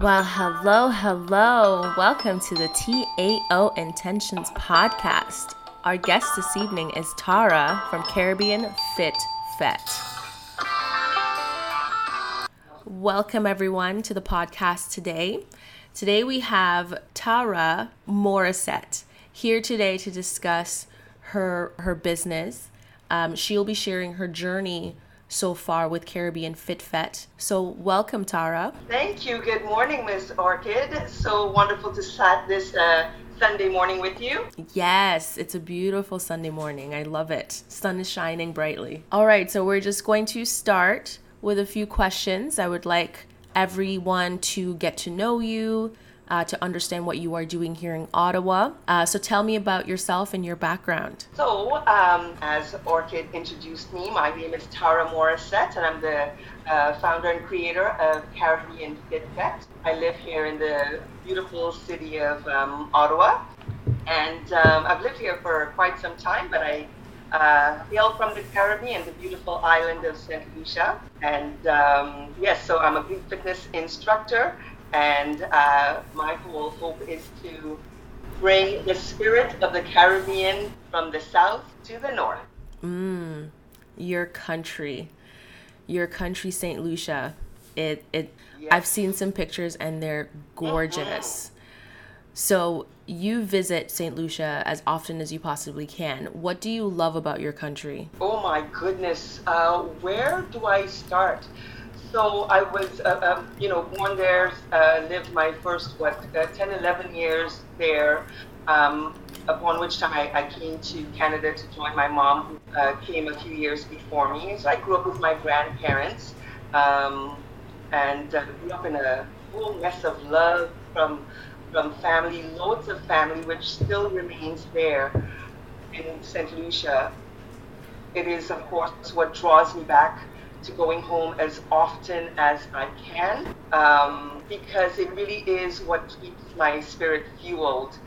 Well, hello, hello. Welcome to the TAO Intentions podcast. Our guest this evening is Tara from Caribbean Fit Fet. Welcome, everyone, to the podcast today. Today we have Tara Morissette here today to discuss her her business. Um, she'll be sharing her journey so far with Caribbean Fit Fet. So, welcome, Tara. Thank you. Good morning, Miss Orchid. So wonderful to start this uh, Sunday morning with you. Yes, it's a beautiful Sunday morning. I love it. Sun is shining brightly. All right, so we're just going to start with a few questions. I would like everyone to get to know you, uh, to understand what you are doing here in Ottawa. Uh, so tell me about yourself and your background. So, um, as Orchid introduced me, my name is Tara Morissette, and I'm the uh, founder and creator of Caribbean Fit Fet. I live here in the beautiful city of um, Ottawa, and um, I've lived here for quite some time, but I uh, hail from the Caribbean, the beautiful island of St. Lucia. And um, yes, so I'm a group fitness instructor and uh, my whole hope is to bring the spirit of the Caribbean from the south to the north. Mm, your country, your country, St. Lucia. It, it, yes. I've seen some pictures and they're gorgeous. Mm-hmm. So you visit St. Lucia as often as you possibly can. What do you love about your country? Oh my goodness. Uh, where do I start? So I was, uh, um, you know, born there, uh, lived my first, what, uh, 10, 11 years there, um, upon which time I, I, came to Canada to join my mom, who uh, came a few years before me. So I grew up with my grandparents um, and uh, grew up in a whole mess of love from, from family, loads of family, which still remains there in St. Lucia. It is, of course, what draws me back to going home as often as I can um, because it really is what keeps my spirit fueled.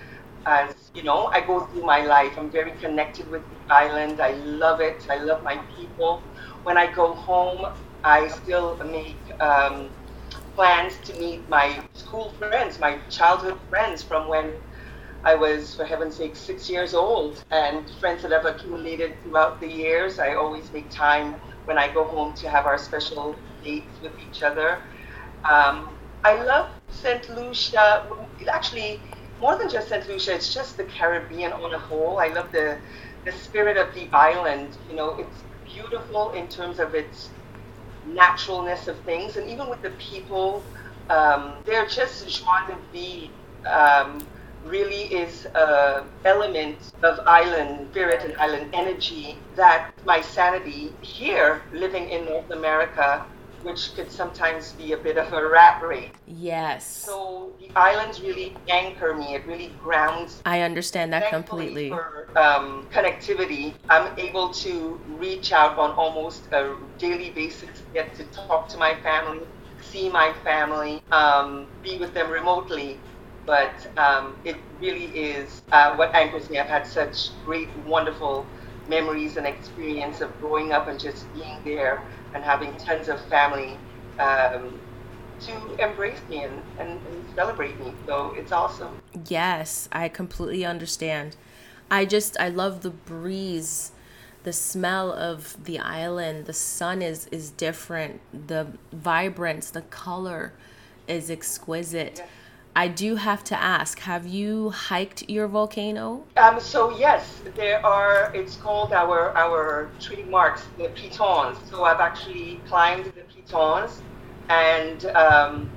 As you know, I go through my life. I'm very connected with the island. I love it. I love my people. When I go home, I still make um, plans to meet my school friends, my childhood friends from when I was, for heaven's sake, six years old, and friends that I've accumulated throughout the years. I always make time when I go home to have our special dates with each other. Um, I love St. Lucia. Actually, more than just St. Lucia, it's just the Caribbean on a whole. I love the the spirit of the island. You know, it's beautiful in terms of its naturalness of things, and even with the people, um, they're just joie de vivre. Um, really is an element of island spirit and island energy that my sanity here, living in North America, which could sometimes be a bit of a rat race. Yes. So the islands really anchor me. It really grounds. I understand that completely. For um, connectivity, I'm able to reach out on almost a daily basis, get to talk to my family, see my family, um, be with them remotely but um, it really is uh, what anchors me. I've had such great, wonderful memories and experience of growing up and just being there and having tons of family um, to embrace me and, and, and celebrate me. So it's awesome. Yes, I completely understand. I just, I love the breeze the smell of the island the sun is is different the vibrance the color is exquisite I do have to ask, have you hiked your volcano? Um, so yes, there are, it's called our, our tree marks, the pitons. So I've actually climbed the pitons and um,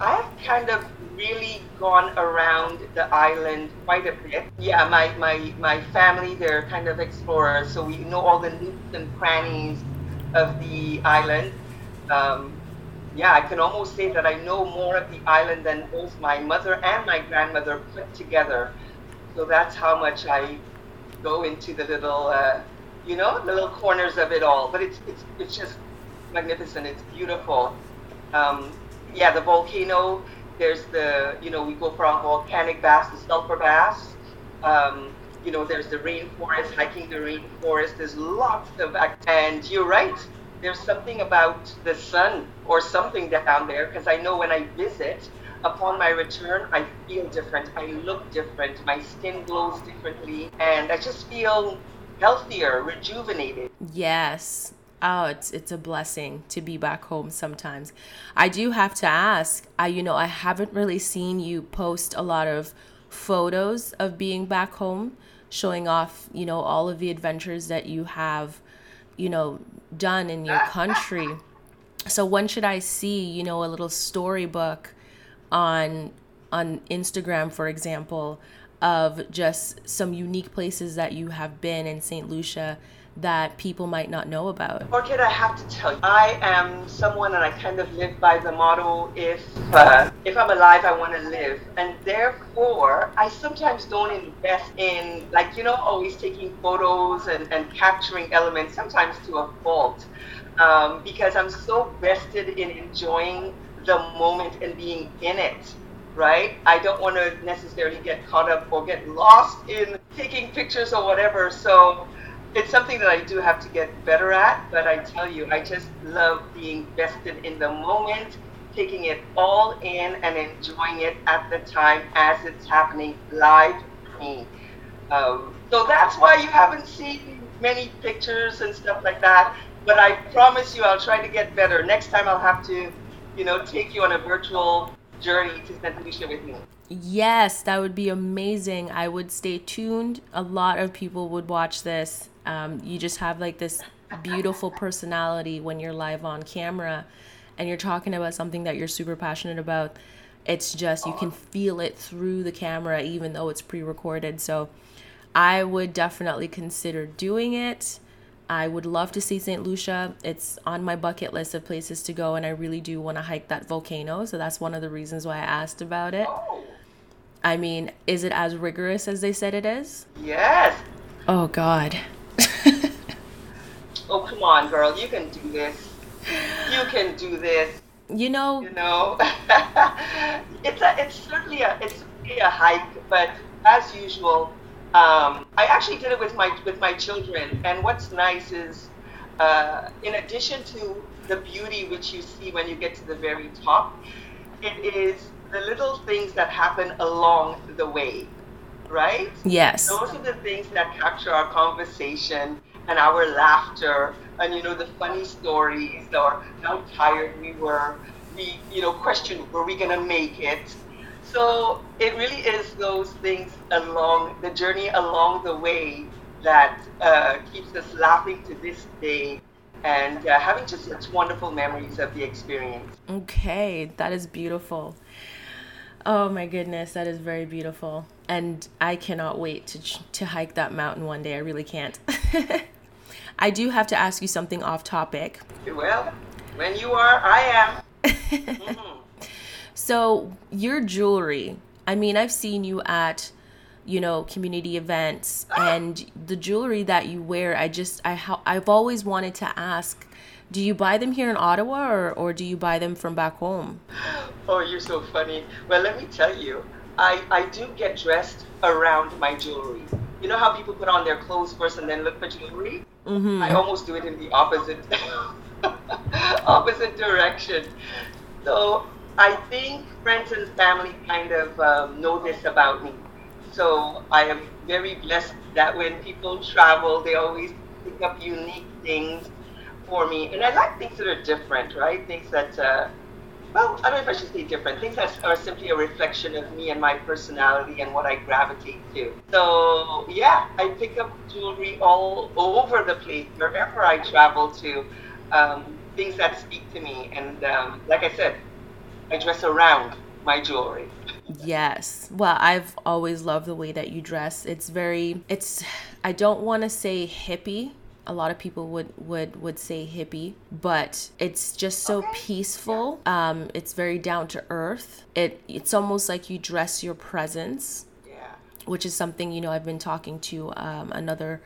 I've kind of really gone around the island quite a bit. Yeah, my, my, my family, they're kind of explorers, so we know all the nooks and crannies of the island. Um, yeah, I can almost say that I know more of the island than both my mother and my grandmother put together. So that's how much I go into the little, uh, you know, the little corners of it all. But it's it's it's just magnificent. It's beautiful. Um, yeah, the volcano. There's the, you know, we go for a volcanic baths, the sulfur baths. Um, you know, there's the rainforest, hiking the rainforest. There's lots of, and you're right there's something about the sun or something down there because I know when I visit, upon my return, I feel different. I look different. My skin glows differently. And I just feel healthier, rejuvenated. Yes. Oh, it's it's a blessing to be back home sometimes. I do have to ask, I you know, I haven't really seen you post a lot of photos of being back home, showing off, you know, all of the adventures that you have, you know, done in your country. So when should I see, you know, a little storybook on on Instagram, for example, of just some unique places that you have been in St. Lucia that people might not know about? Orchid, I have to tell you, I am someone and I kind of live by the motto if uh, if I'm alive, I want to live. And therefore, I sometimes don't invest in, like, you know, always taking photos and, and capturing elements, sometimes to a fault, um, because I'm so vested in enjoying the moment and being in it right? I don't want to necessarily get caught up or get lost in taking pictures or whatever. So it's something that I do have to get better at, but I tell you, I just love being vested in the moment, taking it all in and enjoying it at the time as it's happening live. Um, so that's why you haven't seen many pictures and stuff like that. But I promise you, I'll try to get better. Next time, I'll have to, you know, take you on a virtual journey to St. Lucia with me. Yes, that would be amazing. I would stay tuned. A lot of people would watch this. Um, you just have like this beautiful personality when you're live on camera and you're talking about something that you're super passionate about. It's just, you can feel it through the camera, even though it's pre recorded. So I would definitely consider doing it. I would love to see St. Lucia. It's on my bucket list of places to go, and I really do want to hike that volcano. So that's one of the reasons why I asked about it. Oh. I mean, is it as rigorous as they said it is? Yes. Oh, God. oh, come on, girl. You can do this. You can do this. You know, You know, it's a, it's certainly a, it's certainly a hike, but as usual, um, I actually did it with my with my children. And what's nice is, uh, in addition to the beauty which you see when you get to the very top, it is the little things that happen along the way, right? yes. Those are the things that capture our conversation and our laughter, and you know the funny stories or how tired we were. We you know questioned were we gonna make it. So it really is those things along the journey along the way that uh, keeps us laughing to this day and uh, having just such wonderful memories of the experience. Okay, that is beautiful. Oh my goodness, that is very beautiful. And I cannot wait to to hike that mountain one day. I really can't. I do have to ask you something off topic. Well, when you are, I am. Mhm. So, your jewelry. I mean, I've seen you at you know, community events and the jewelry that you wear, I just I ha- I've always wanted to ask, do you buy them here in Ottawa or or do you buy them from back home? Oh, you're so funny. Well, let me tell you, I, I do get dressed around my jewelry. You know how people put on their clothes first and then look for jewelry? Mhm. I almost do it in the opposite opposite direction. So I think friends and family kind of um, know this about me. So I am very blessed that when people travel, they always pick up unique things for me, and I like things that are different, right? Things that, uh, well, I don't know if I should say different. Things that are simply a reflection of me and my personality and what I gravitate to. So yeah, I pick up jewelry all over the place wherever I travel to. Um, things that speak to me, and um, like I said, I dress around my jewelry. Yes. Well, I've always loved the way that you dress. It's very it's I don't want to say hippie. A lot of people would would would say hippie, but it's just so Okay. peaceful. Um it's very down to earth. It it's almost like you dress your presence, Yeah. which is something, you know, I've been talking to um another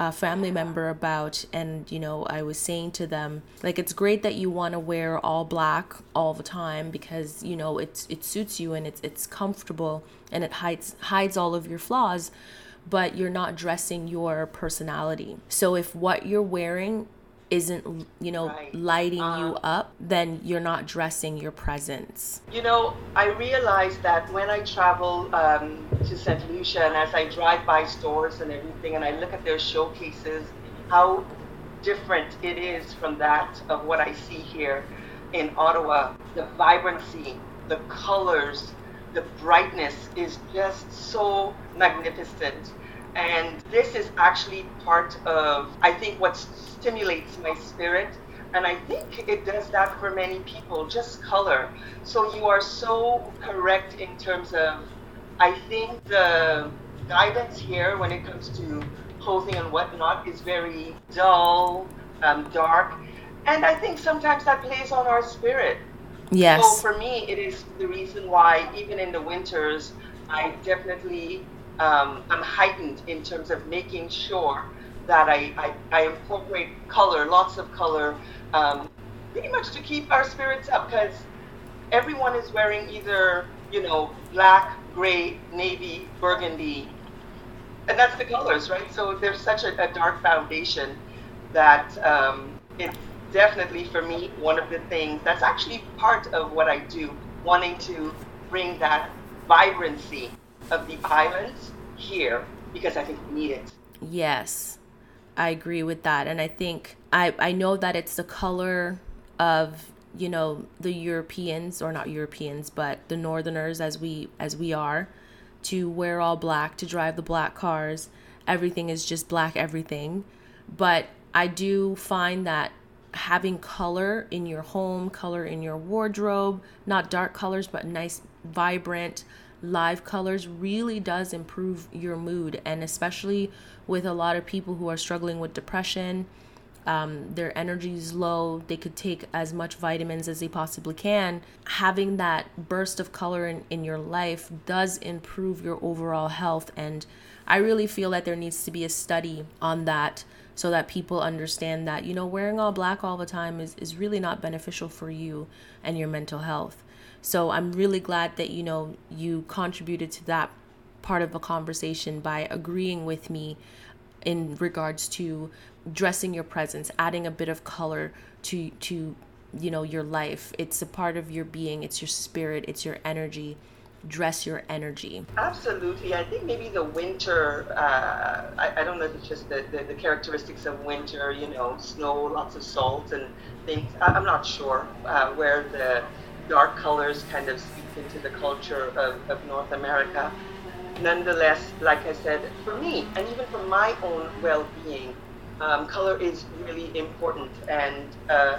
uh, family member about and you know i was saying to them like it's great that you want to wear all black all the time because you know it's it suits you and it's it's comfortable and it hides hides all of your flaws but you're not dressing your personality. So if what you're wearing isn't you know right. lighting um, you up then you're not dressing your presence. You know i realize that when i travel um, to st lucia and as i drive by stores and everything and i look at their showcases how different it is from that of what i see here in ottawa. The vibrancy the colors the brightness is just so magnificent and this is actually part of, I think, what stimulates my spirit. And I think it does that for many people, just color. So you are so correct in terms of, I think the guidance here when it comes to clothing and whatnot is very dull, um, dark. And I think sometimes that plays on our spirit. Yes. So for me, it is the reason why, even in the winters, I definitely um, I'm heightened in terms of making sure that I, I, I incorporate color, lots of color, um, pretty much to keep our spirits up because everyone is wearing either, you know, black, gray, navy, burgundy, and that's the colors, right? So there's such a, a dark foundation that um, it's definitely for me one of the things that's actually part of what I do, wanting to bring that vibrancy of the islands here because I think we need it. Yes, I agree with that. And I think I, I know that it's the color of you know the Europeans or not Europeans but the northerners as we as we are to wear all black to drive the black cars everything is just black everything but I do find that having color in your home color in your wardrobe not dark colors but nice vibrant live colors really does improve your mood and especially with a lot of people who are struggling with depression um, their energy is low they could take as much vitamins as they possibly can. Having that burst of color in, in your life does improve your overall health and i really feel that there needs to be a study on that so that people understand that you know wearing all black all the time is, is really not beneficial for you and your mental health so I'm really glad that you know you contributed to that part of the conversation by agreeing with me in regards to dressing your presence, adding a bit of color to to you know your life. It's a part of your being, it's your spirit, it's your energy. Dress your energy. Absolutely. I think maybe the winter, uh, I, I, don't know if it's just the, the, the, characteristics of winter, you know, snow, lots of salt and things. I, am not sure uh, where the dark colors kind of speak into the culture of, of North America. Nonetheless, like I said, for me, and even for my own well being, um, color is really important. And uh,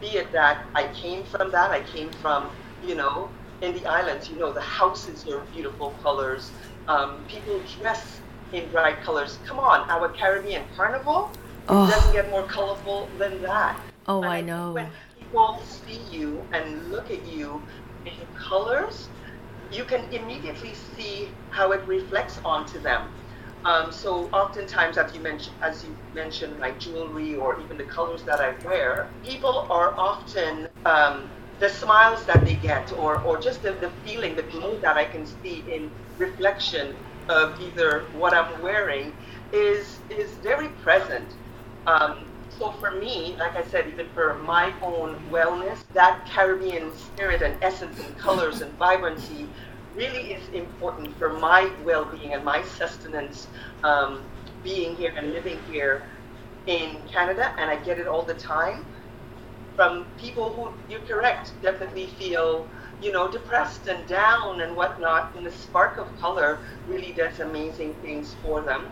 be it that I came from that, I came from, you know, in the islands, you know, the houses are beautiful colors. Um, people dress in bright colors. Come on, our Caribbean carnival oh. doesn't get more colorful than that. Oh, I, I know. When, people see you and look at you in colors, you can immediately see how it reflects onto them. Um, so oftentimes, as you mentioned, as you mentioned, like jewelry or even the colors that I wear, people are often um, the smiles that they get, or or just the, the feeling, the glow that I can see in reflection of either what I'm wearing, is is very present. Um, so for me, like I said, even for my own wellness, that Caribbean spirit and essence and colors and vibrancy really is important for my well-being and my sustenance um, being here and living here in Canada, and I get it all the time. From people who, you're correct, definitely feel, you know, depressed and down and whatnot, and the spark of color really does amazing things for them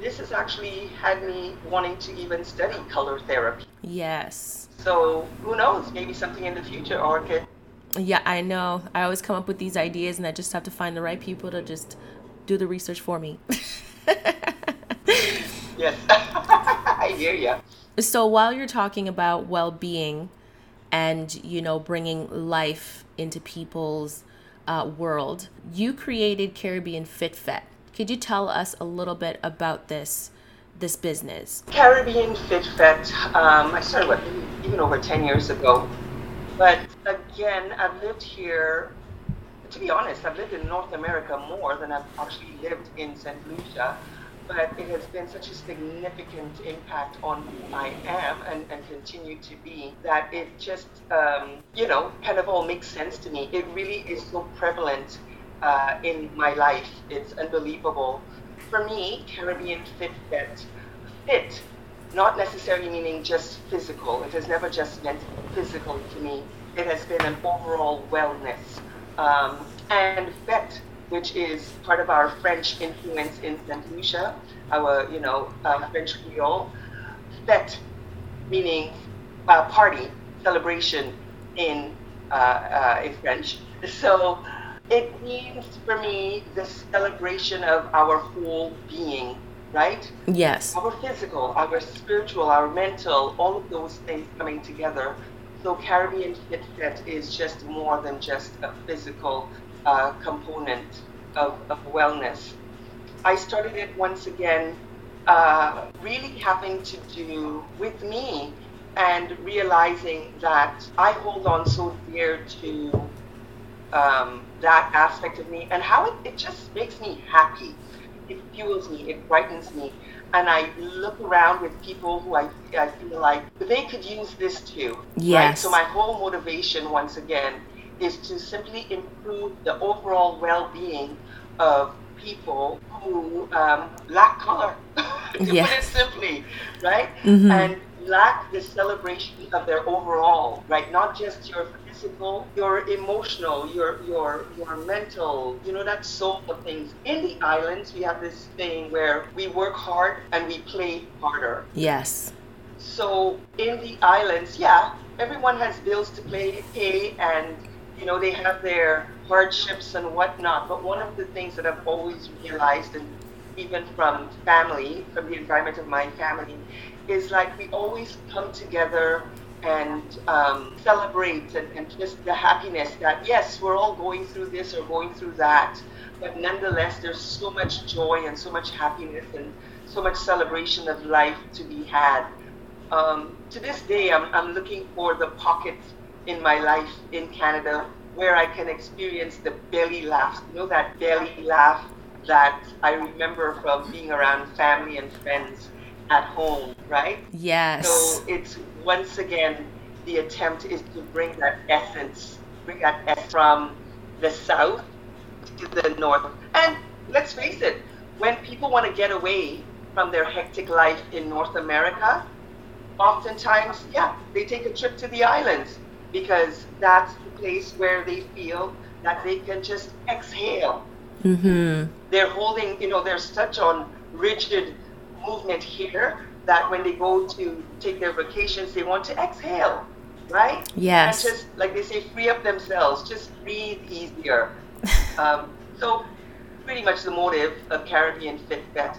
this has actually had me wanting to even study color therapy. Yes. So who knows? Maybe something in the future, or Orchid. Yeah, I know. I always come up with these ideas, and I just have to find the right people to just do the research for me. yes, I hear you. So while you're talking about well-being and you know bringing life into people's uh, world, you created Caribbean Fit Fet could you tell us a little bit about this this business? Caribbean Fit Fet. Um, I started what even over ten years ago, but again, I've lived here. To be honest, I've lived in North America more than I've actually lived in St. Lucia. but it has been such a significant impact on who I am and, and continue to be that it just, um, you know, kind of all makes sense to me. It really is so prevalent uh, in my life. It's unbelievable. For me, Caribbean Fit Fet, fit, not necessarily meaning just physical. It has never just meant physical to me. It has been an overall wellness. Um, and fête which is part of our French influence in St. Lucia, our, you know, uh, French Creole. Fête, meaning uh, party, celebration in, uh, uh, in French. So it means for me the celebration of our whole being, right? Yes. Our physical, our spiritual, our mental, all of those things coming together. So Caribbean Fit Fête is just more than just a physical uh, component of, of wellness. I started it once again, uh, really having to do with me and realizing that I hold on so dear to um, that aspect of me and how it, it just makes me happy. It fuels me, it brightens me. And I look around with people who I, I feel like they could use this too. Yes. Right? So my whole motivation, once again, is to simply improve the overall well-being of people who um, lack color, to yes. put it simply, right? Mm-hmm. And lack the celebration of their overall, right? Not just your physical, your emotional, your your your mental, you know, that soul of things. In the islands, we have this thing where we work hard and we play harder. Yes. So in the islands, yeah, everyone has bills to pay, pay and you know, they have their hardships and whatnot. But one of the things that I've always realized, and even from family, from the environment of my family, is like we always come together and um, celebrate and, and just the happiness that, yes, we're all going through this or going through that. But nonetheless, there's so much joy and so much happiness and so much celebration of life to be had. Um, to this day, I'm, I'm looking for the pockets in my life in Canada where I can experience the belly laugh. You know that belly laugh that I remember from being around family and friends at home, right? Yes. So it's once again the attempt is to bring that essence, bring that essence from the south to the north. And let's face it, when people want to get away from their hectic life in North America, oftentimes, yeah, they take a trip to the islands because that's the place where they feel that they can just exhale. Mm-hmm. They're holding, you know, there's such on rigid movement here that when they go to take their vacations, they want to exhale, right? Yes. And just, like they say, free up themselves, just breathe easier. um, so, pretty much the motive of Caribbean Fit Fet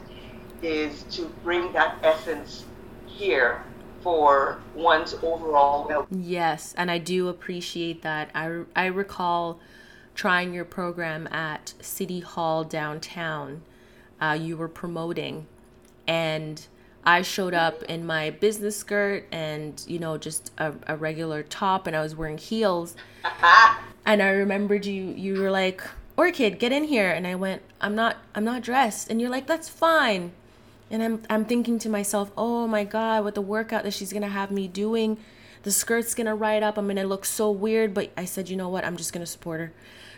is to bring that essence here for one's overall well. Yes, and I do appreciate that. I I recall trying your program at City Hall downtown. Uh, you were promoting, and I showed up in my business skirt and you know just a, a regular top, and I was wearing heels. and I remembered you. You were like, "Orchid, get in here," and I went, "I'm not. I'm not dressed." And you're like, "That's fine." And I'm I'm thinking to myself, "Oh my god, what the workout that she's going to have me doing, the skirt's going to ride up. I'm going to look so weird." But I said, "You know what? I'm just going to support her."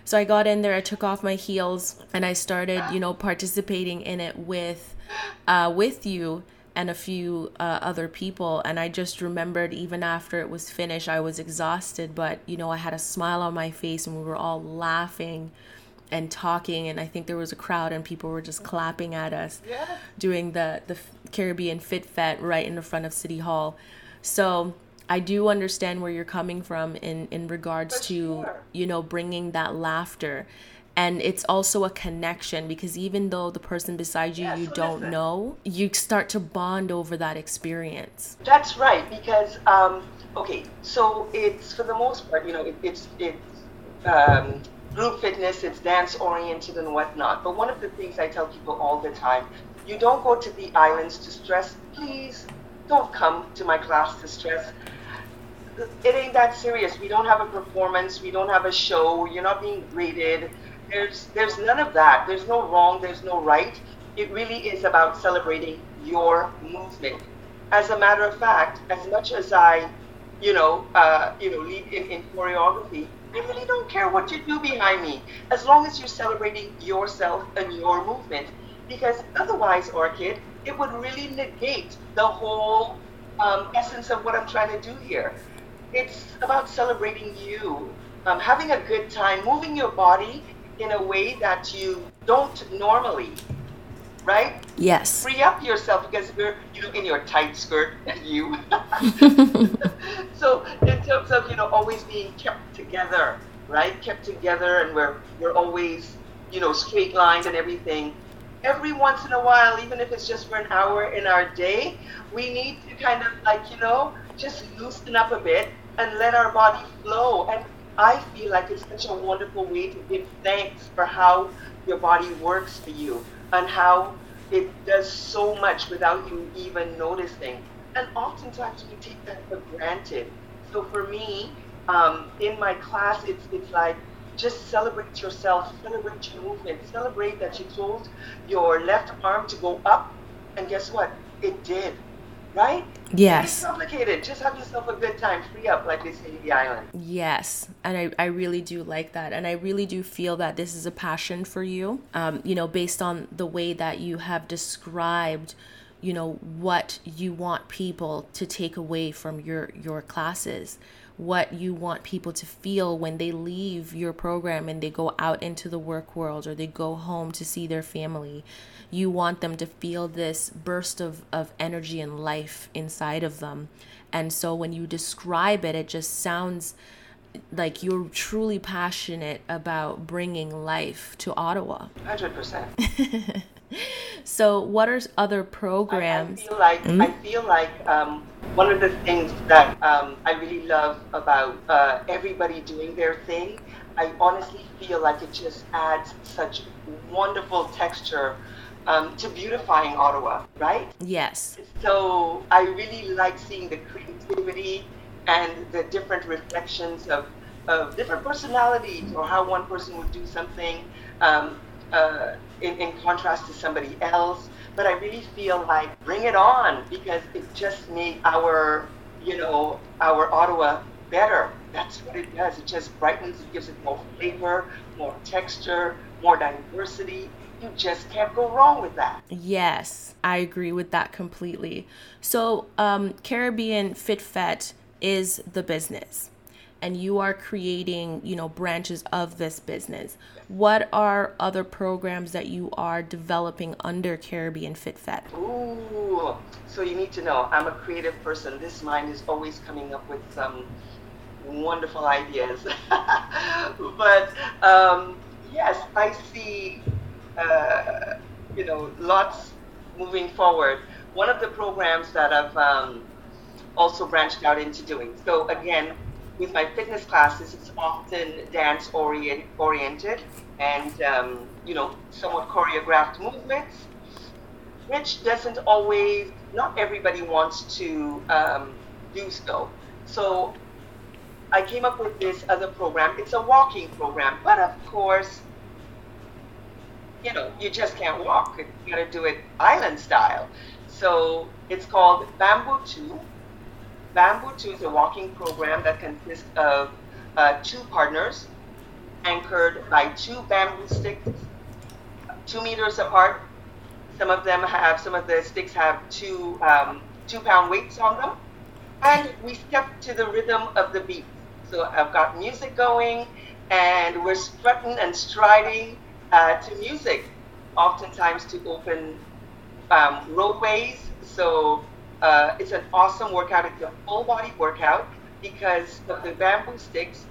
So I got in there, I took off my heels, and I started, you know, participating in it with uh with you and a few uh, other people and i just remembered even after it was finished i was exhausted but you know i had a smile on my face and we were all laughing and talking and i think there was a crowd and people were just clapping at us yeah. doing the the caribbean fit fet right in the front of city hall so i do understand where you're coming from in in regards For to sure. you know bringing that laughter and it's also a connection because even though the person beside you Yeah, you don't listen. know you start to bond over that experience That's right, because um, okay, so it's for the most part, you know, it, it's it's um, group fitness, it's dance oriented and whatnot. But one of the things I tell people all the time, you don't go to the islands to stress. Please don't come to my class to stress. It ain't that serious. We don't have a performance. We don't have a show. You're not being graded. There's there's none of that. There's no wrong. There's no right. it really is about celebrating your movement. As a matter of fact, as much as I, you know, uh, you know, lead in, in choreography, I really don't care what you do behind me, as long as you're celebrating yourself and your movement. Because otherwise, Orchid, it would really negate the whole um, essence of what I'm trying to do here. It's about celebrating you, um, having a good time, moving your body in a way that you don't normally, right? Yes. Free up yourself because you're you know, in your tight skirt, at you. so in terms of, you know, always being kept together, right? Kept together and we're, we're always, you know, straight lined and everything. Every once in a while, even if it's just for an hour in our day, we need to kind of like, you know, just loosen up a bit and let our body flow. And I feel like it's such a wonderful way to give thanks for how your body works for you and how it does so much without you even noticing. And oftentimes we take that for granted. So for me, um, in my class, it's it's like just celebrate yourself, celebrate your movement, celebrate that you told your left arm to go up, and guess what? It did right? Yes. It's complicated. Just have yourself a good time. Free up, like they say in the island. Yes. And I, I really do like that. And I really do feel that this is a passion for you, um, you know, based on the way that you have described you know what you want people to take away from your your classes what you want people to feel when they leave your program and they go out into the work world or they go home to see their family you want them to feel this burst of, of energy and life inside of them and so when you describe it it just sounds like you're truly passionate about bringing life to ottawa 100% so, what are other programs? I, feel like mm-hmm. I feel like um, one of the things that um, I really love about uh, everybody doing their thing. I honestly feel like it just adds such wonderful texture um, to beautifying Ottawa, right? Yes. So I really like seeing the creativity and the different reflections of, of different personalities or how one person would do something. Um, uh, in, in contrast to somebody else. But I really feel like bring it on because it just made our, you know, our Ottawa better. That's what it does. It just brightens, it gives it more flavor, more texture, more diversity. You just can't go wrong with that. Yes, I agree with that completely. So, um, Caribbean Fit Fet is the business and you are creating, you know, branches of this business. What are other programs that you are developing under Caribbean Fit Fet? Ooh, so you need to know I'm a creative person. This mind is always coming up with some wonderful ideas. but um, yes, I see, uh, you know, lots moving forward. One of the programs that I've um, also branched out into doing. So again, with my fitness classes, it's often dance orient, oriented and um, you know somewhat choreographed movements, which doesn't always. Not everybody wants to um, do so. So I came up with this other program. It's a walking program, but of course, you know, you just can't walk. You got to do it island style. So it's called Bamboo Two Bamboo 2 is a walking program that consists of uh, two partners anchored by two bamboo sticks, two meters apart. Some of them have, some of the sticks have two, um, two pound weights on them. And we step to the rhythm of the beat. So I've got music going and we're strutting and striding uh, to music, oftentimes to open um, roadways. So uh, it's an awesome workout. It's a full body workout because of the bamboo sticks.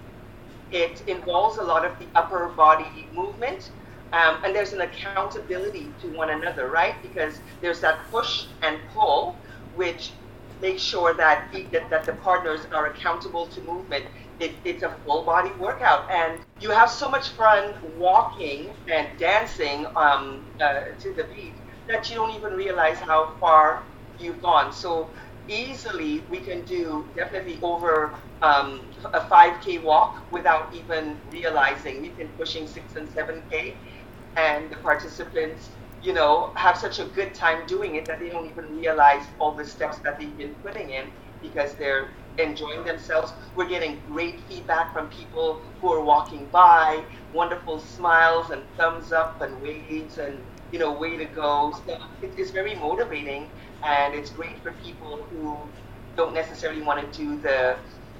It involves a lot of the upper body movement. Um, and there's an accountability to one another, right? Because there's that push and pull, which makes sure that, that, that the partners are accountable to movement. It, it's a full body workout, and you have so much fun walking and dancing um, uh, to the beat that you don't even realize how far you've gone. So easily we can do definitely over um, a 5K walk without even realizing. We've been pushing 6 and 7K, and the participants, you know, have such a good time doing it that they don't even realize all the steps that they've been putting in because they're enjoying themselves. We're getting great feedback from people who are walking by, wonderful smiles and thumbs up and waves and you know way to go. So it's very motivating and it's great for people who don't necessarily want to do the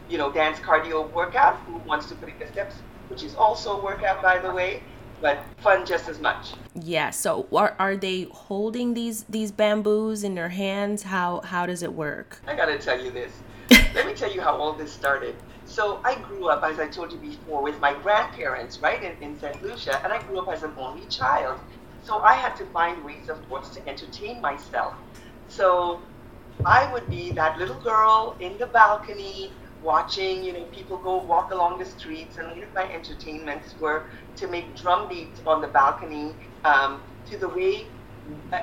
you know dance cardio workout who wants to put in the steps, which is also a workout by the way but fun just as much. Yeah. So are, are they holding these these bamboos in their hands? How how does it work? I gotta tell you this. Let me tell you how all this started. So I grew up, as I told you before, with my grandparents, right, in, in St. Lucia, and I grew up as an only child. So I had to find ways, of course, to entertain myself. So I would be that little girl in the balcony watching, you know, people go walk along the streets, and one of my entertainments were to make drum beats on the balcony um, to the way,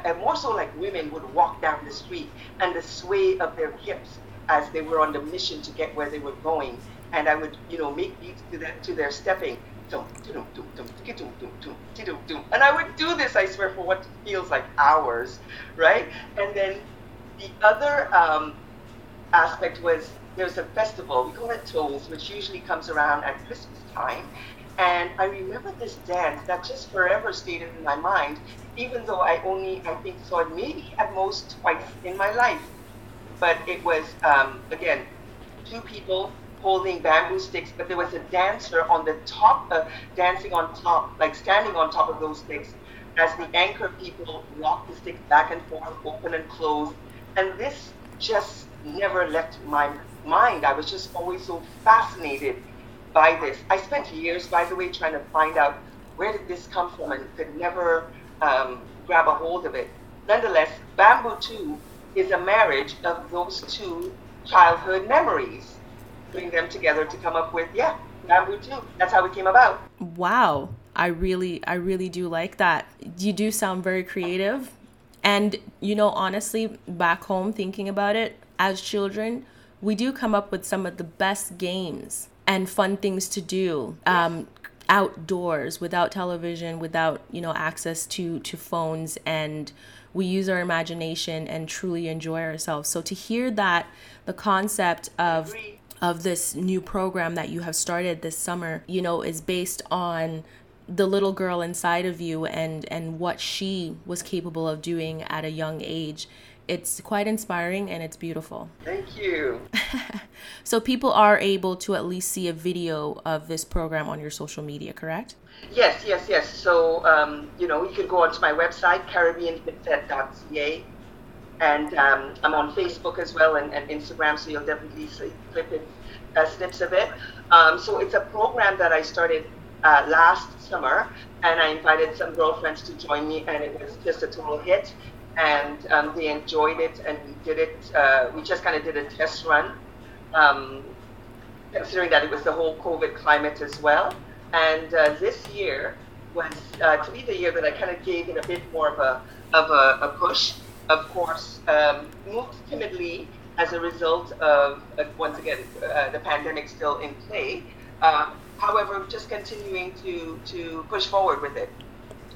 and more so like women would walk down the street and the sway of their hips as they were on the mission to get where they were going. And I would, you know, make beats to their to their stepping. And I would do this, I swear, for what feels like hours, right? And then the other um, aspect was there's a festival, we call it Tolls, which usually comes around at Christmas time. And I remember this dance that just forever stayed in my mind, even though I only, I think, saw it maybe at most twice in my life. But it was, um, again, two people holding bamboo sticks, but there was a dancer on the top, dancing on top, like standing on top of those sticks, as the anchor people rocked the sticks back and forth, open and close. And this just never left my mind. I was just always so fascinated by this. I spent years, by the way, trying to find out where did this come from and could never um, grab a hold of it. Nonetheless, Bamboo 2 is a marriage of those two childhood memories, Bring them together to come up with, yeah, Bamboo 2. That's how it came about. Wow. I really, I really do like that. You do sound very creative. And, you know, honestly, back home thinking about it, as children, we do come up with some of the best games and fun things to do um, outdoors without television, without you know access to to phones, and we use our imagination and truly enjoy ourselves. So to hear that the concept of of this new program that you have started this summer, you know, is based on the little girl inside of you and and what she was capable of doing at a young age it's quite inspiring and it's beautiful. Thank you. so people are able to at least see a video of this program on your social media, correct? Yes, yes, yes. So um, you know, you can go onto my website, CaribbeanFitFet.ca, and um, I'm on Facebook as well and, and, Instagram, so you'll definitely see clip uh, snips of it. Um, so it's a program that I started uh, last summer, and I invited some girlfriends to join me, and it was just a total hit and um, they enjoyed it. And we did it. Uh, we just kind of did a test run, um, considering that it was the whole COVID climate as well. And uh, this year was uh, to be the year that I kind of gave it a bit more of a of a, a push. Of course, um, moved timidly as a result of uh, once again uh, the pandemic still in play. Uh, however, just continuing to to push forward with it.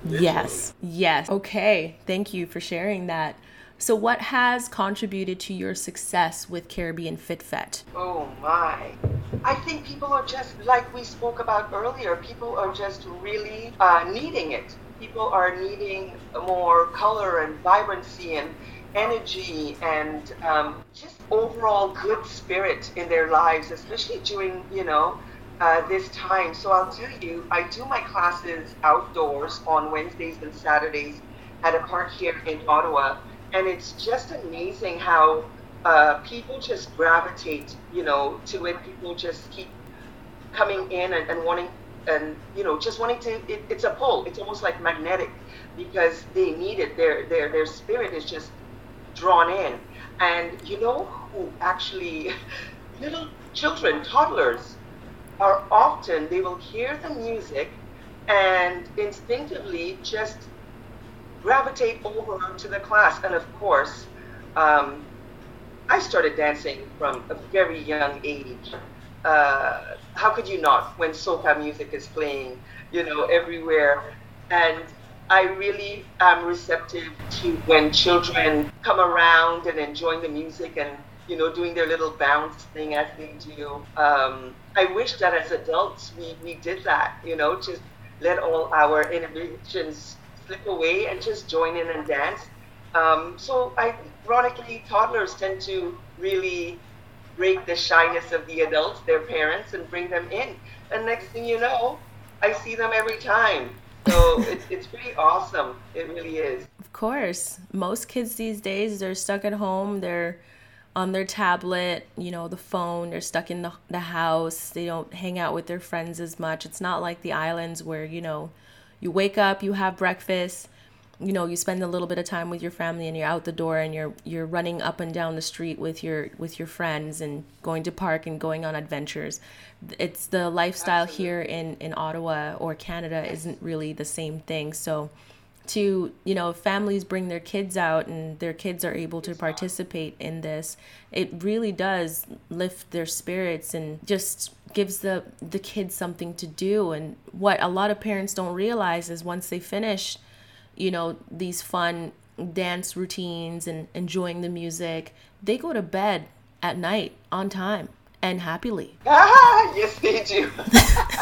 Yes. Yes. Okay. Thank you for sharing that. So, what has contributed to your success with Caribbean FitFet? Oh my. I think people are just, like we spoke about earlier, people are just really uh, needing it. People are needing more color and vibrancy and energy and um, just overall good spirit in their lives, especially during, you know, uh, this time. So I'll tell you, I do my classes outdoors on Wednesdays and Saturdays at a park here in Ottawa, and it's just amazing how uh, people just gravitate, you know, to it. People just keep coming in and, and wanting, and you know, just wanting to. It, it's a pull. It's almost like magnetic because they need it. Their their their spirit is just drawn in, and you know who actually little children, toddlers are often they will hear the music and instinctively just gravitate over to the class. And of course, um, I started dancing from a very young age. Uh, how could you not when soca music is playing, you know, everywhere? And I really am receptive to when children come around and enjoying the music and you know doing their little bounce thing as they do. Um, I wish that as adults we, we did that, you know, just let all our inhibitions slip away and just join in and dance. Um, so ironically, toddlers tend to really break the shyness of the adults, their parents, and bring them in. And next thing you know, I see them every time. So it's, it's pretty awesome. It really is. Of course. Most kids these days, they're stuck at home. They're on their tablet, you know, the phone. They're stuck in the, the house. They don't hang out with their friends as much. It's not like the islands where, you know, you wake up, you have breakfast, you know you spend a little bit of time with your family and you're out the door and you're you're running up and down the street with your with your friends and going to park and going on adventures it's the lifestyle Absolutely. here in in Ottawa or Canada isn't really the same thing so to you know families bring their kids out and their kids are able to participate in this it really does lift their spirits and just gives the the kids something to do and what a lot of parents don't realize is once they finish you know, these fun dance routines and enjoying the music, they go to bed at night on time and happily. Ah, yes, they do.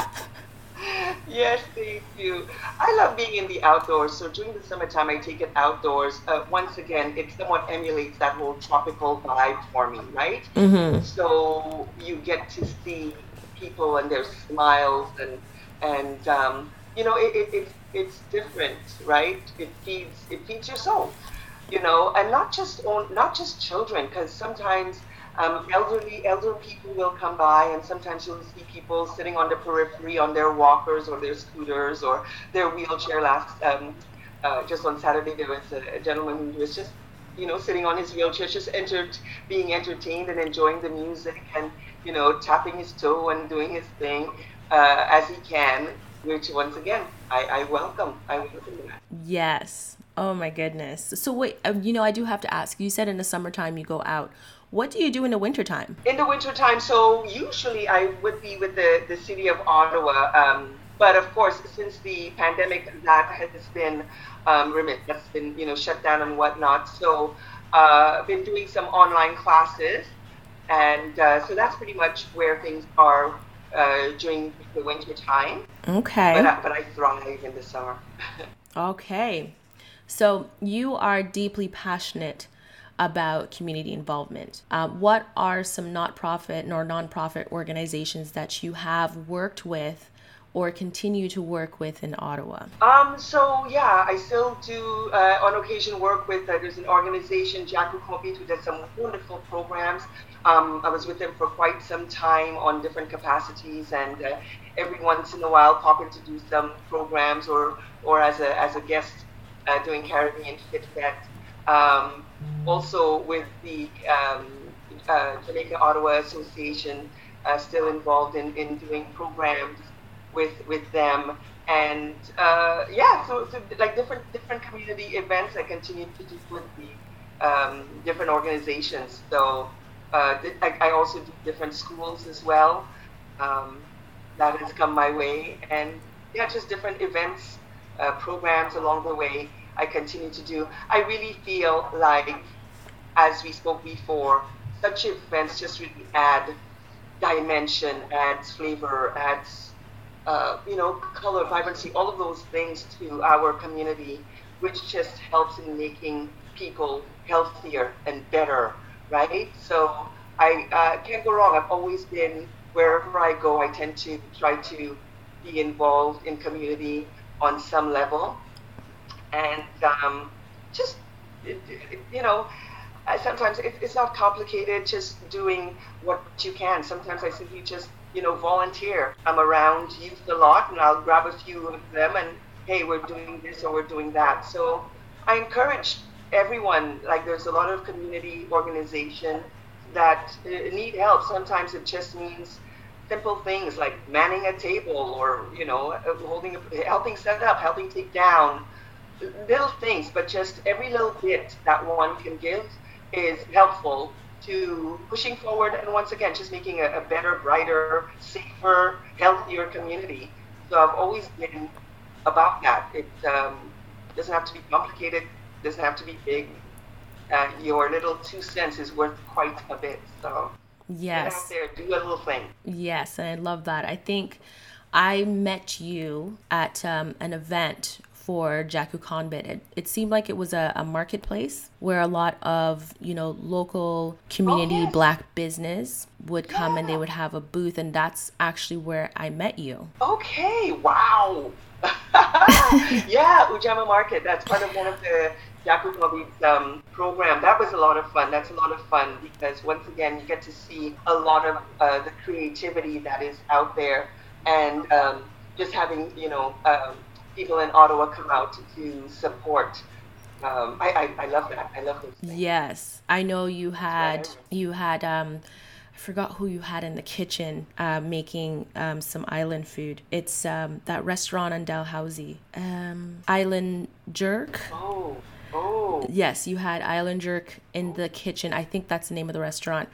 yes, thank you. I love being in the outdoors. So during the summertime, I take it outdoors. Uh, once again, it somewhat emulates that whole tropical vibe for me, right? Mm-hmm. So you get to see people and their smiles and and um, you know it, it, it's it's different, right? It feeds it feeds your soul, you know, and not just on not just children, because sometimes um, elderly elder people will come by, and sometimes you'll see people sitting on the periphery on their walkers or their scooters or their wheelchair. Last um, uh, just on Saturday, there was a, a gentleman who was just you know, sitting on his wheelchair, just entered, being entertained and enjoying the music and, you know, tapping his toe and doing his thing uh, as he can which once again I, I welcome. I welcome that. Yes. Oh my goodness. So wait, um, you know, I do have to ask. You said in the summertime you go out. What do you do in the wintertime? In the wintertime, so usually I would be with the, the city of Ottawa. Um, but of course, since the pandemic, that has been um, remit, that's been you know shut down and whatnot. So uh, I've been doing some online classes, and uh, so that's pretty much where things are uh, during the winter time. Okay. But I, but I thrive in the summer. okay. So you are deeply passionate about community involvement. Uh, what are some not profit nor nonprofit organizations that you have worked with or continue to work with in Ottawa? Um, so yeah, I still do uh, on occasion work with. Uh, there's an organization, Jaku Konbit, who does some wonderful programs. Um, I was with them for quite some time on different capacities, and uh, every once in a while pop in to do some programs or or as a as a guest uh, doing Caribbean Fit Fet. Um, also with the um, uh, Jamaica Ottawa Association, uh, still involved in, in doing programs with with them. And uh, yeah so, so, like different different community events i continue to do with the um, different organizations. So uh, I, I, also do different schools as well. Um, that has come my way. And yeah just different events uh, programs along the way i continue to do i really feel like as we spoke before such events just really add dimension adds flavor adds uh, you know, color, vibrancy, all of those things to our community, which just helps in making people healthier and better, right? So I uh, can't go wrong. I've always been, wherever I go, I tend to try to be involved in community on some level. And um, just, you know, sometimes it's not complicated, just doing what you can. Sometimes I simply just you know, volunteer. I'm around youth a lot, and I'll grab a few of them and hey, we're doing this or we're doing that. So I encourage everyone. Like, there's a lot of community organization that uh, need help. Sometimes it just means simple things like manning a table or you know, uh, holding, helping set up, helping take down, little things. But just every little bit that one can give is helpful to pushing forward and once again just making a, a better, brighter, safer, healthier community. So I've always been about that. It um, doesn't have to be complicated, doesn't have to be big. Uh, your little two cents is worth quite a bit. So yes, get out there, do a little thing. Yes, and I love that. I think I met you at um, an event for Jaku Konbit. It, it seemed like it was a, a, marketplace where a lot of, you know, local community oh, yes. black business would come yeah. and they would have a booth and that's actually where I met you. Okay, wow. yeah, Ujamaa Market. That's part of one of the Jaku Konbit's um, program. That was a lot of fun. That's a lot of fun because once again, you get to see a lot of uh, the creativity that is out there and um, just having, you know, um, people in Ottawa come out to support. Um, I, I, I love that. I love those. Things. Yes, I know you had you had um, I forgot who you had in the kitchen uh, making um, some island food. It's um, that restaurant on Dalhousie, um, Island Jerk. Oh, oh. Yes, you had Island Jerk in the kitchen. I think that's the name of the restaurant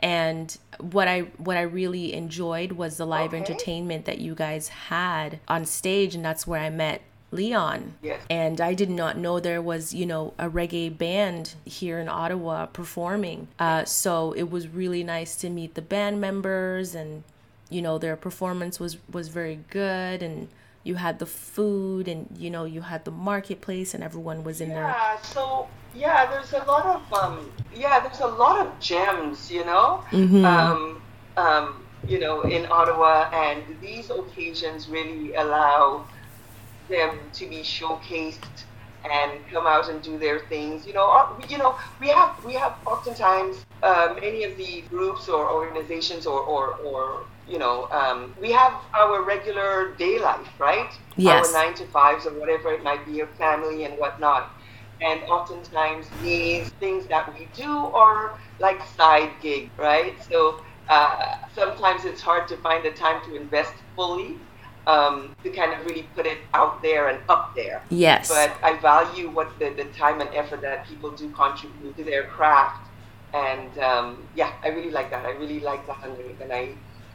and what i what i really enjoyed was the live okay. entertainment that you guys had on stage and that's where i met leon yes. and i did not know there was you know a reggae band here in ottawa performing uh, so it was really nice to meet the band members and you know their performance was was very good and you had the food and you know you had the marketplace and everyone was in yeah, there yeah so yeah there's a lot of um yeah there's a lot of gems you know mm-hmm. um um you know in ottawa and these occasions really allow them to be showcased and come out and do their things. You know, uh, you know, we have we have oftentimes uh, many of the groups or organizations or or, or you know, um, we have our regular day life, right? Yes. Our nine to fives or whatever it might be, your family and whatnot. And oftentimes these things that we do are like side gig, right? So uh, sometimes it's hard to find the time to invest fully um, to kind of really put it out there and up there. Yes. But I value what the, the time and effort that people do contribute to their craft. And um, yeah, I really like that. I really like that underneath. And I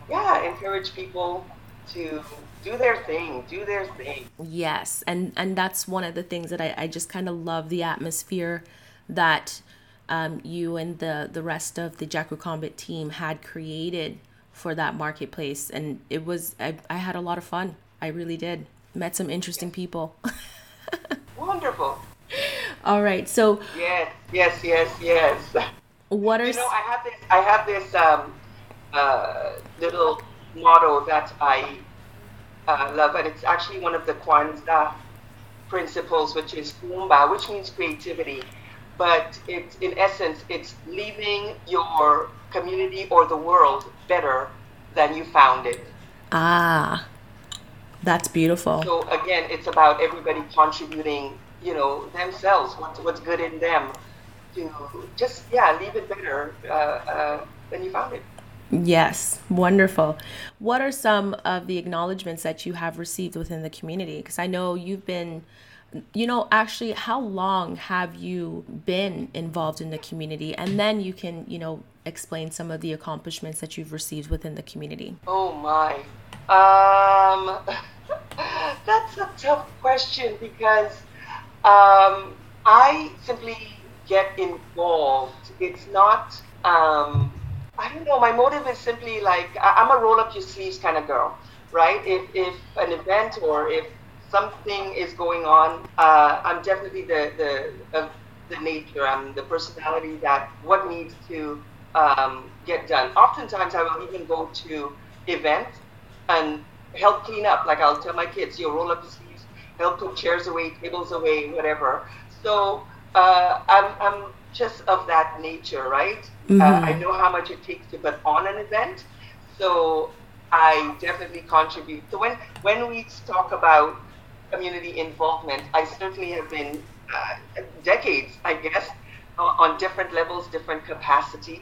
yeah, encourage people to do their thing, do their thing. Yes, and and that's one of the things that I, I just kind of love the atmosphere that um, you and the the rest of the Jaku Konbit team had created for that marketplace, and it was I, I had a lot of fun. I really did. Met some interesting yes. people. Wonderful. All right, so yes, yes, yes, yes. What are you know? I have this. I have this. Um, uh, little motto that I uh, love, and it's actually one of the Kwanzaa principles, which is Kuumba, which means creativity. But it's in essence, it's leaving your community or the world better than you found it. Ah, that's beautiful. So again, it's about everybody contributing, you know, themselves, what's, what's good in them, to just yeah, leave it better uh, uh, than you found it. Yes, wonderful. What are some of the acknowledgments that you have received within the community? Because I know you've been, you know, actually, how long have you been involved in the community? And then you can, you know, explain some of the accomplishments that you've received within the community. Oh, my. Um, that's a tough question because um, I simply get involved. It's not. Um, I don't know. My motive is simply like I'm a roll up your sleeves kind of girl, right? If if an event or if something is going on, uh, I'm definitely the the of the nature. I'm the personality that what needs to um, get done. Oftentimes, I will even go to events and help clean up. Like I'll tell my kids, you roll up your sleeves, help put chairs away, tables away, whatever. So uh, I'm I'm just of that nature, right? Mm-hmm. Uh, I know how much it takes to put on an event, so I definitely contribute. So when when we talk about community involvement, I certainly have been uh, decades, I guess, on different levels, different capacity.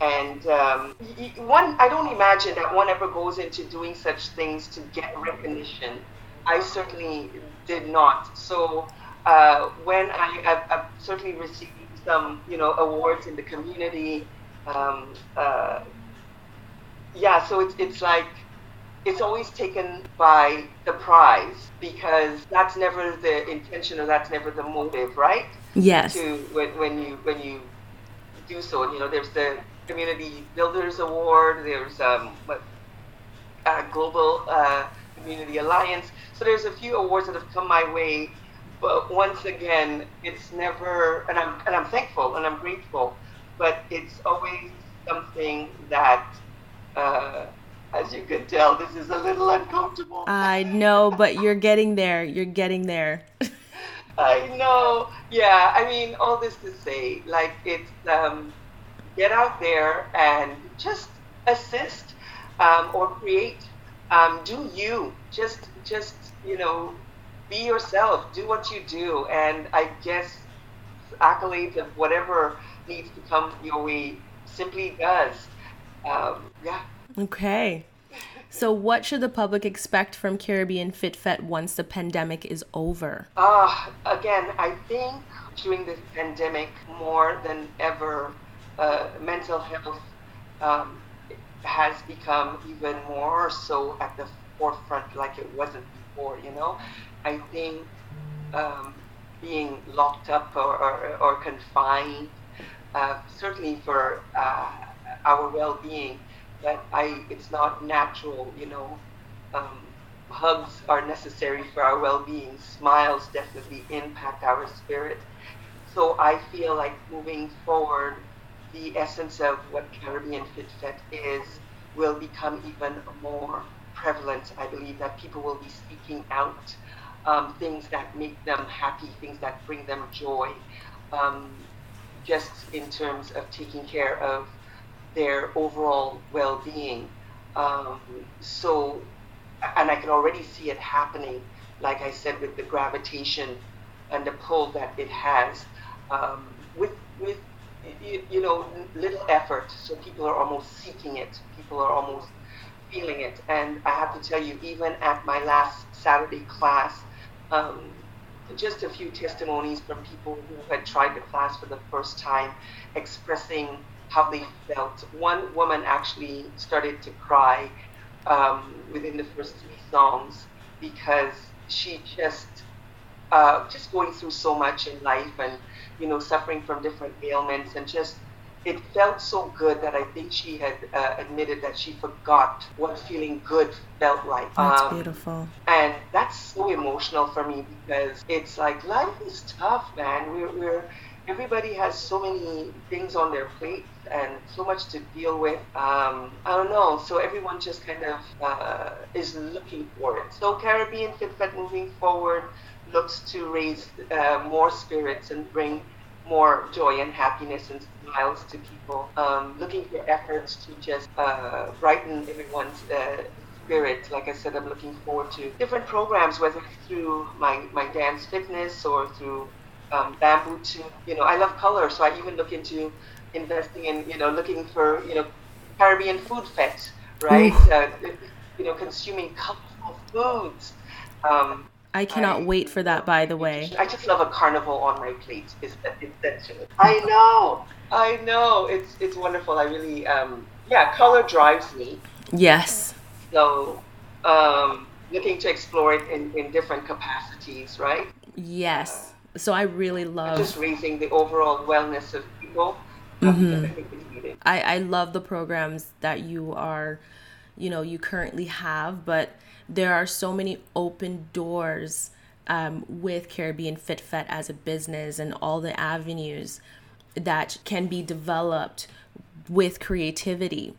And um, one, I don't imagine that one ever goes into doing such things to get recognition. I certainly did not. So uh, when I, have I've certainly received some, you know, awards in the community. Um, uh, yeah, so it's, it's like it's always taken by surprise because that's never the intention or that's never the motive, right? Yes. To when, when you when you do so, you know, there's the Community Builders Award. There's um, what, uh, Global uh, Community Alliance. So there's a few awards that have come my way, but once again, it's never, and I'm and I'm thankful and I'm grateful, but it's always something that. Uh, as you can tell, this is a little uncomfortable. I know, but you're getting there. You're getting there. I know. Yeah, I mean, all this to say, like, it's um, get out there and just assist um, or create. Um, do you just just you know be yourself. Do what you do, and I guess accolades of whatever needs to come your way simply does. Um, yeah. Okay. So, what should the public expect from Caribbean FitFet once the pandemic is over? Uh, again, I think during this pandemic, more than ever, uh, mental health um, has become even more so at the forefront like it wasn't before, you know? I think um, being locked up or, or, or confined, uh, certainly for uh, our well being, but I it's not natural, you know. Um, hugs are necessary for our well-being. Smiles definitely impact our spirit. So I feel like moving forward, the essence of what Caribbean Fit Fet is will become even more prevalent. I believe that people will be seeking out um, things that make them happy, things that bring them joy, um, just in terms of taking care of their overall well-being. Um, so, and I can already see it happening, like I said, with the gravitation and the pull that it has, um, with with you, you, know little effort. So people are almost seeking it. People are almost feeling it. And I have to tell you, even at my last Saturday class. Um, just a few testimonies from people who had tried the class for the first time, expressing how they felt. One woman actually started to cry um, within the first three songs because she just uh, just going through so much in life and you know suffering from different ailments and just it felt so good that I think she had uh, admitted that she forgot what feeling good felt like. That's um, beautiful. And that's so emotional for me because it's like life is tough, man. We're, we're everybody has so many things on their plate and so much to deal with. Um, I don't know. So everyone just kind of uh, is looking for it. So Caribbean Fit Fet moving forward looks to raise uh, more spirits and bring more joy and happiness and smiles to people. Um, looking for efforts to just uh, brighten everyone's uh, spirit. Like I said, I'm looking forward to different programs, whether through my, my dance fitness or through um, Bamboo 2, you know, I love color, so I even look into investing in, you know, looking for, you know, Caribbean food fest, right? Uh, you know, consuming colorful foods. Um, I cannot I, wait for that, by the way. I just love a carnival on my plate. Is essential. I know, I know. It's it's wonderful. I really, um, yeah, color drives me. Yes. So, um, looking to explore it in, in different capacities, right? Yes. Uh, so I really love just raising the overall wellness of people. Mm-hmm. I, I love the programs that you are, you know, you currently have, but there are so many open doors um, with Caribbean Fit Fet as a business and all the avenues that can be developed with creativity.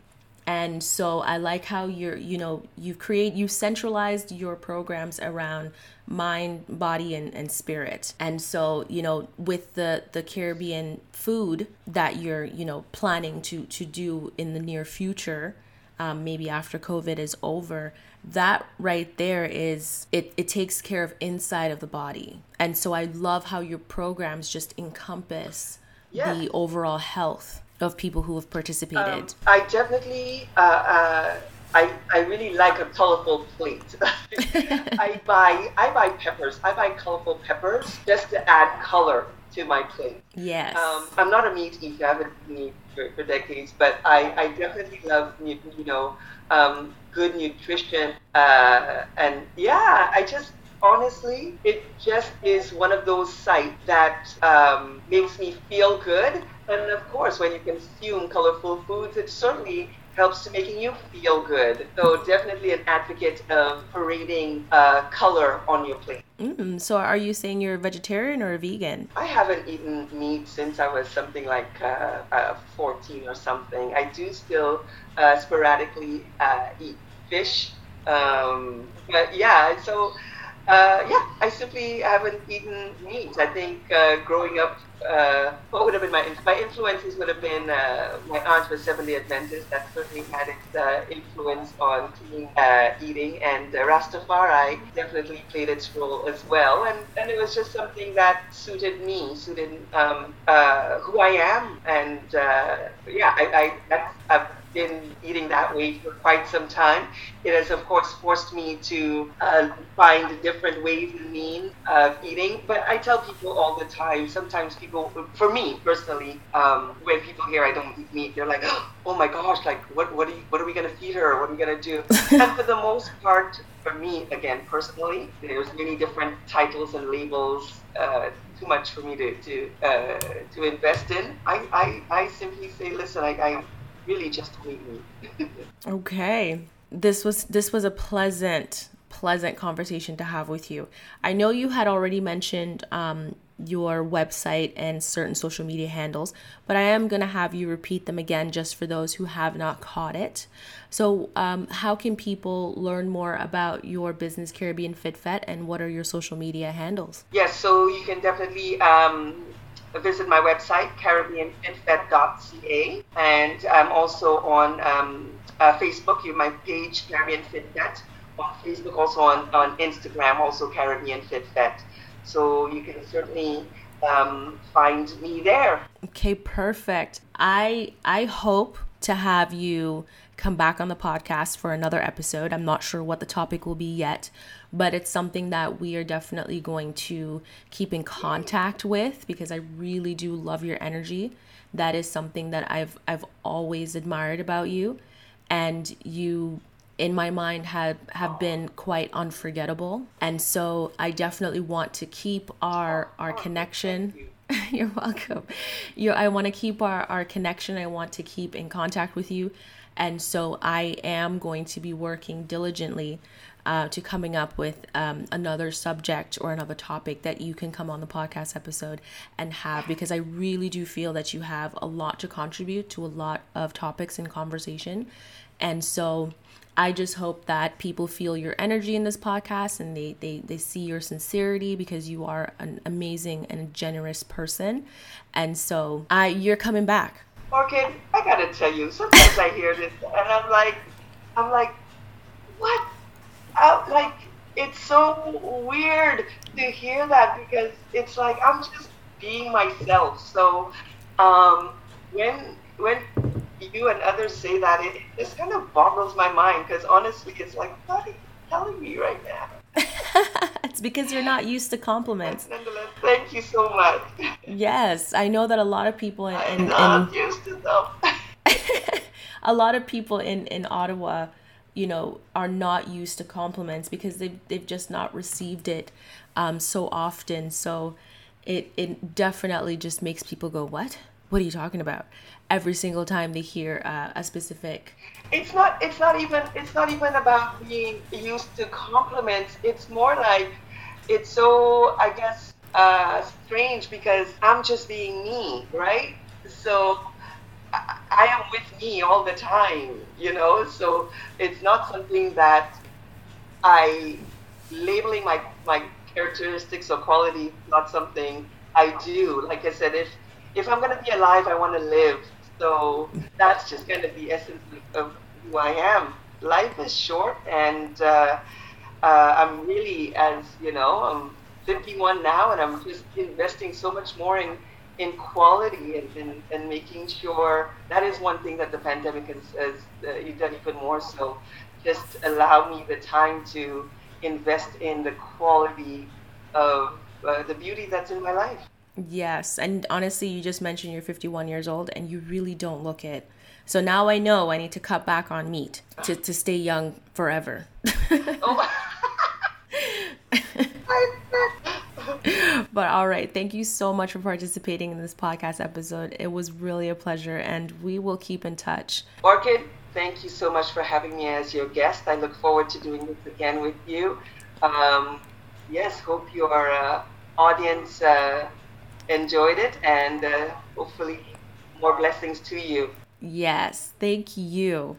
And so I like how you're, you know, you create, you centralized your programs around mind, body, and, and spirit. And so, you know, with the, the Caribbean food that you're, you know, planning to, to do in the near future, um, maybe after COVID is over, that right there is it, it takes care of inside of the body. And so I love how your programs just encompass yes. the overall health of people who have participated. Um, I definitely uh, uh, I, I really like a colorful plate. I buy I buy peppers. I buy colorful peppers just to add color to my plate. Yes. Um, I'm not a meat eater. I haven't eaten meat for, for decades, but I, I definitely love you know um, good nutrition, uh, and yeah, I just honestly, it just is one of those sites that um, makes me feel good. And of course, when you consume colorful foods, it certainly helps to making you feel good. So definitely an advocate of parading uh, color on your plate. Mm, so are you saying you're a vegetarian or a vegan? I haven't eaten meat since I was something like uh, uh, 14 or something. I do still uh, sporadically uh, eat fish. Um, but yeah, so uh, yeah, I simply haven't eaten meat. I think uh, growing up, uh, what would have been my my influences would have been uh, my aunt was Seventh Day Adventist. That certainly had its uh, influence on clean uh, eating, and Rastafari definitely played its role as well. And and it was just something that suited me, suited um, who I am, and yeah, I, I that's. I've, been eating that way for quite some time. It has, of course, forced me to uh, find different ways and means of eating. But I tell people all the time, sometimes people, for me personally, um, when people hear I don't eat meat, they're like, oh my gosh, like, what, what, are, you, what are we going to feed her? What are we going to do? and for the most part, for me, again, personally, there's many different titles and labels. Uh, too much for me to to uh, to invest in. I, I, I simply say, listen, I, I really just meet me. okay. This was this was a pleasant pleasant conversation to have with you. I know you had already mentioned um, your website and certain social media handles, but I am going to have you repeat them again just for those who have not caught it. So, um, how can people learn more about your business, Caribbean Fit Fet, and what are your social media handles? Yes, so you can definitely um, visit my website, caribbeanfitfet.ca, and I'm also on um, uh, Facebook. You my page, Caribbean Fit Fet, on Facebook, also on, on Instagram, also Caribbean Fit Fet. So you can certainly um, find me there. Okay, perfect. I I hope to have you come back on the podcast for another episode. I'm not sure what the topic will be yet, but it's something that we are definitely going to keep in contact with because I really do love your energy. That is something that I've I've always admired about you and you in my mind have have been quite unforgettable. And so I definitely want to keep our our connection You're welcome. You, I want to keep our, our connection. I want to keep in contact with you. And so I am going to be working diligently uh, to coming up with um, another subject or another topic that you can come on the podcast episode and have because I really do feel that you have a lot to contribute to a lot of topics and conversation. And so I just hope that people feel your energy in this podcast and they, they, they see your sincerity because you are an amazing and generous person. And so I you're coming back. Orchid, I gotta tell you, sometimes I hear this and I'm like, I'm like, what? Like, it's so weird to hear that because it's like I'm just being myself. So, um, when when you and others say that, it just kind of boggles my mind because honestly, it's like, what are you telling me right now? it's because you're not used to compliments. Nonetheless, thank you so much. Yes, I know that a lot of people in, in, I'm not in, used to them. a lot of people in in Ottawa, you know, are not used to compliments because they've they've just not received it um, so often. So it it definitely just makes people go, "What? What are you talking about?" Every single time they hear uh, a specific. It's not. It's not even. It's not even about being used to compliments. It's more like, it's so. I guess uh, strange because I'm just being me, right? So I am with me all the time, you know. So it's not something that I labeling my my characteristics or quality. Not something I do. Like I said, if if I'm gonna be alive, I want to live. So that's just gonna be essence of who I am. Life is short, and uh, uh, I'm really, as you know, I'm 51 now, and I'm just investing so much more in in quality and, and, and making sure that is one thing that the pandemic has, has uh, done even more so. Just allow me the time to invest in the quality of uh, the beauty that's in my life. Yes, and honestly, you just mentioned you're 51 years old, and you really don't look it. So now I know I need to cut back on meat to, to stay young forever. oh. but all right, thank you so much for participating in this podcast episode. It was really a pleasure, and we will keep in touch. Orchid, thank you so much for having me as your guest. I look forward to doing this again with you. Um, yes, hope your uh, audience uh, enjoyed it, and uh, hopefully more blessings to you. Yes, thank you.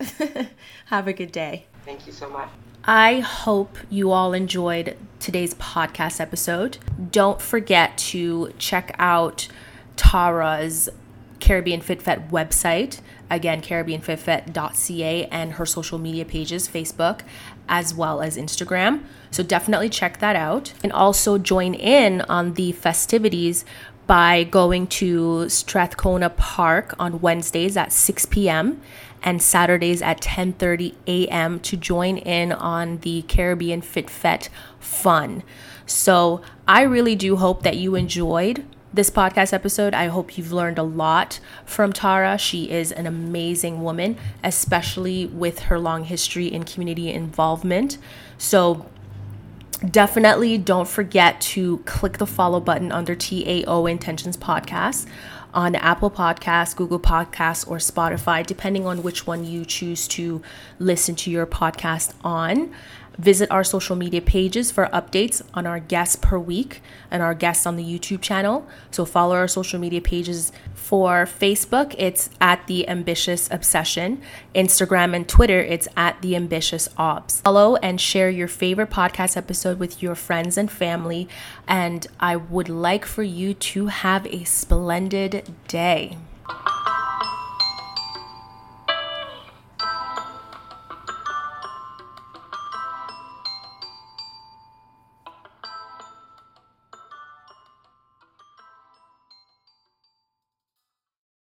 Have a good day. Thank you so much. I hope you all enjoyed today's podcast episode. Don't forget to check out Tara's Caribbean Fit Fet website. Again, CaribbeanFitFet.ca and her social media pages, Facebook as well as Instagram. So definitely check that out. And also join in on the festivities by going to Strathcona Park on Wednesdays at 6 p.m. and Saturdays at 10:30 a.m. to join in on the Caribbean Fit Fet fun. So, I really do hope that you enjoyed this podcast episode. I hope you've learned a lot from Tara. She is an amazing woman, especially with her long history in community involvement. So, definitely don't forget to click the follow button under TAO Intentions Podcast on Apple Podcasts, Google Podcasts, or Spotify, depending on which one you choose to listen to your podcast on. Visit our social media pages for updates on our guests per week and our guests on the YouTube channel. So follow our social media pages for Facebook, it's at The Ambitious Obsession. Instagram and Twitter, it's at The Ambitious Obs. Follow and share your favorite podcast episode with your friends and family. And I would like for you to have a splendid day.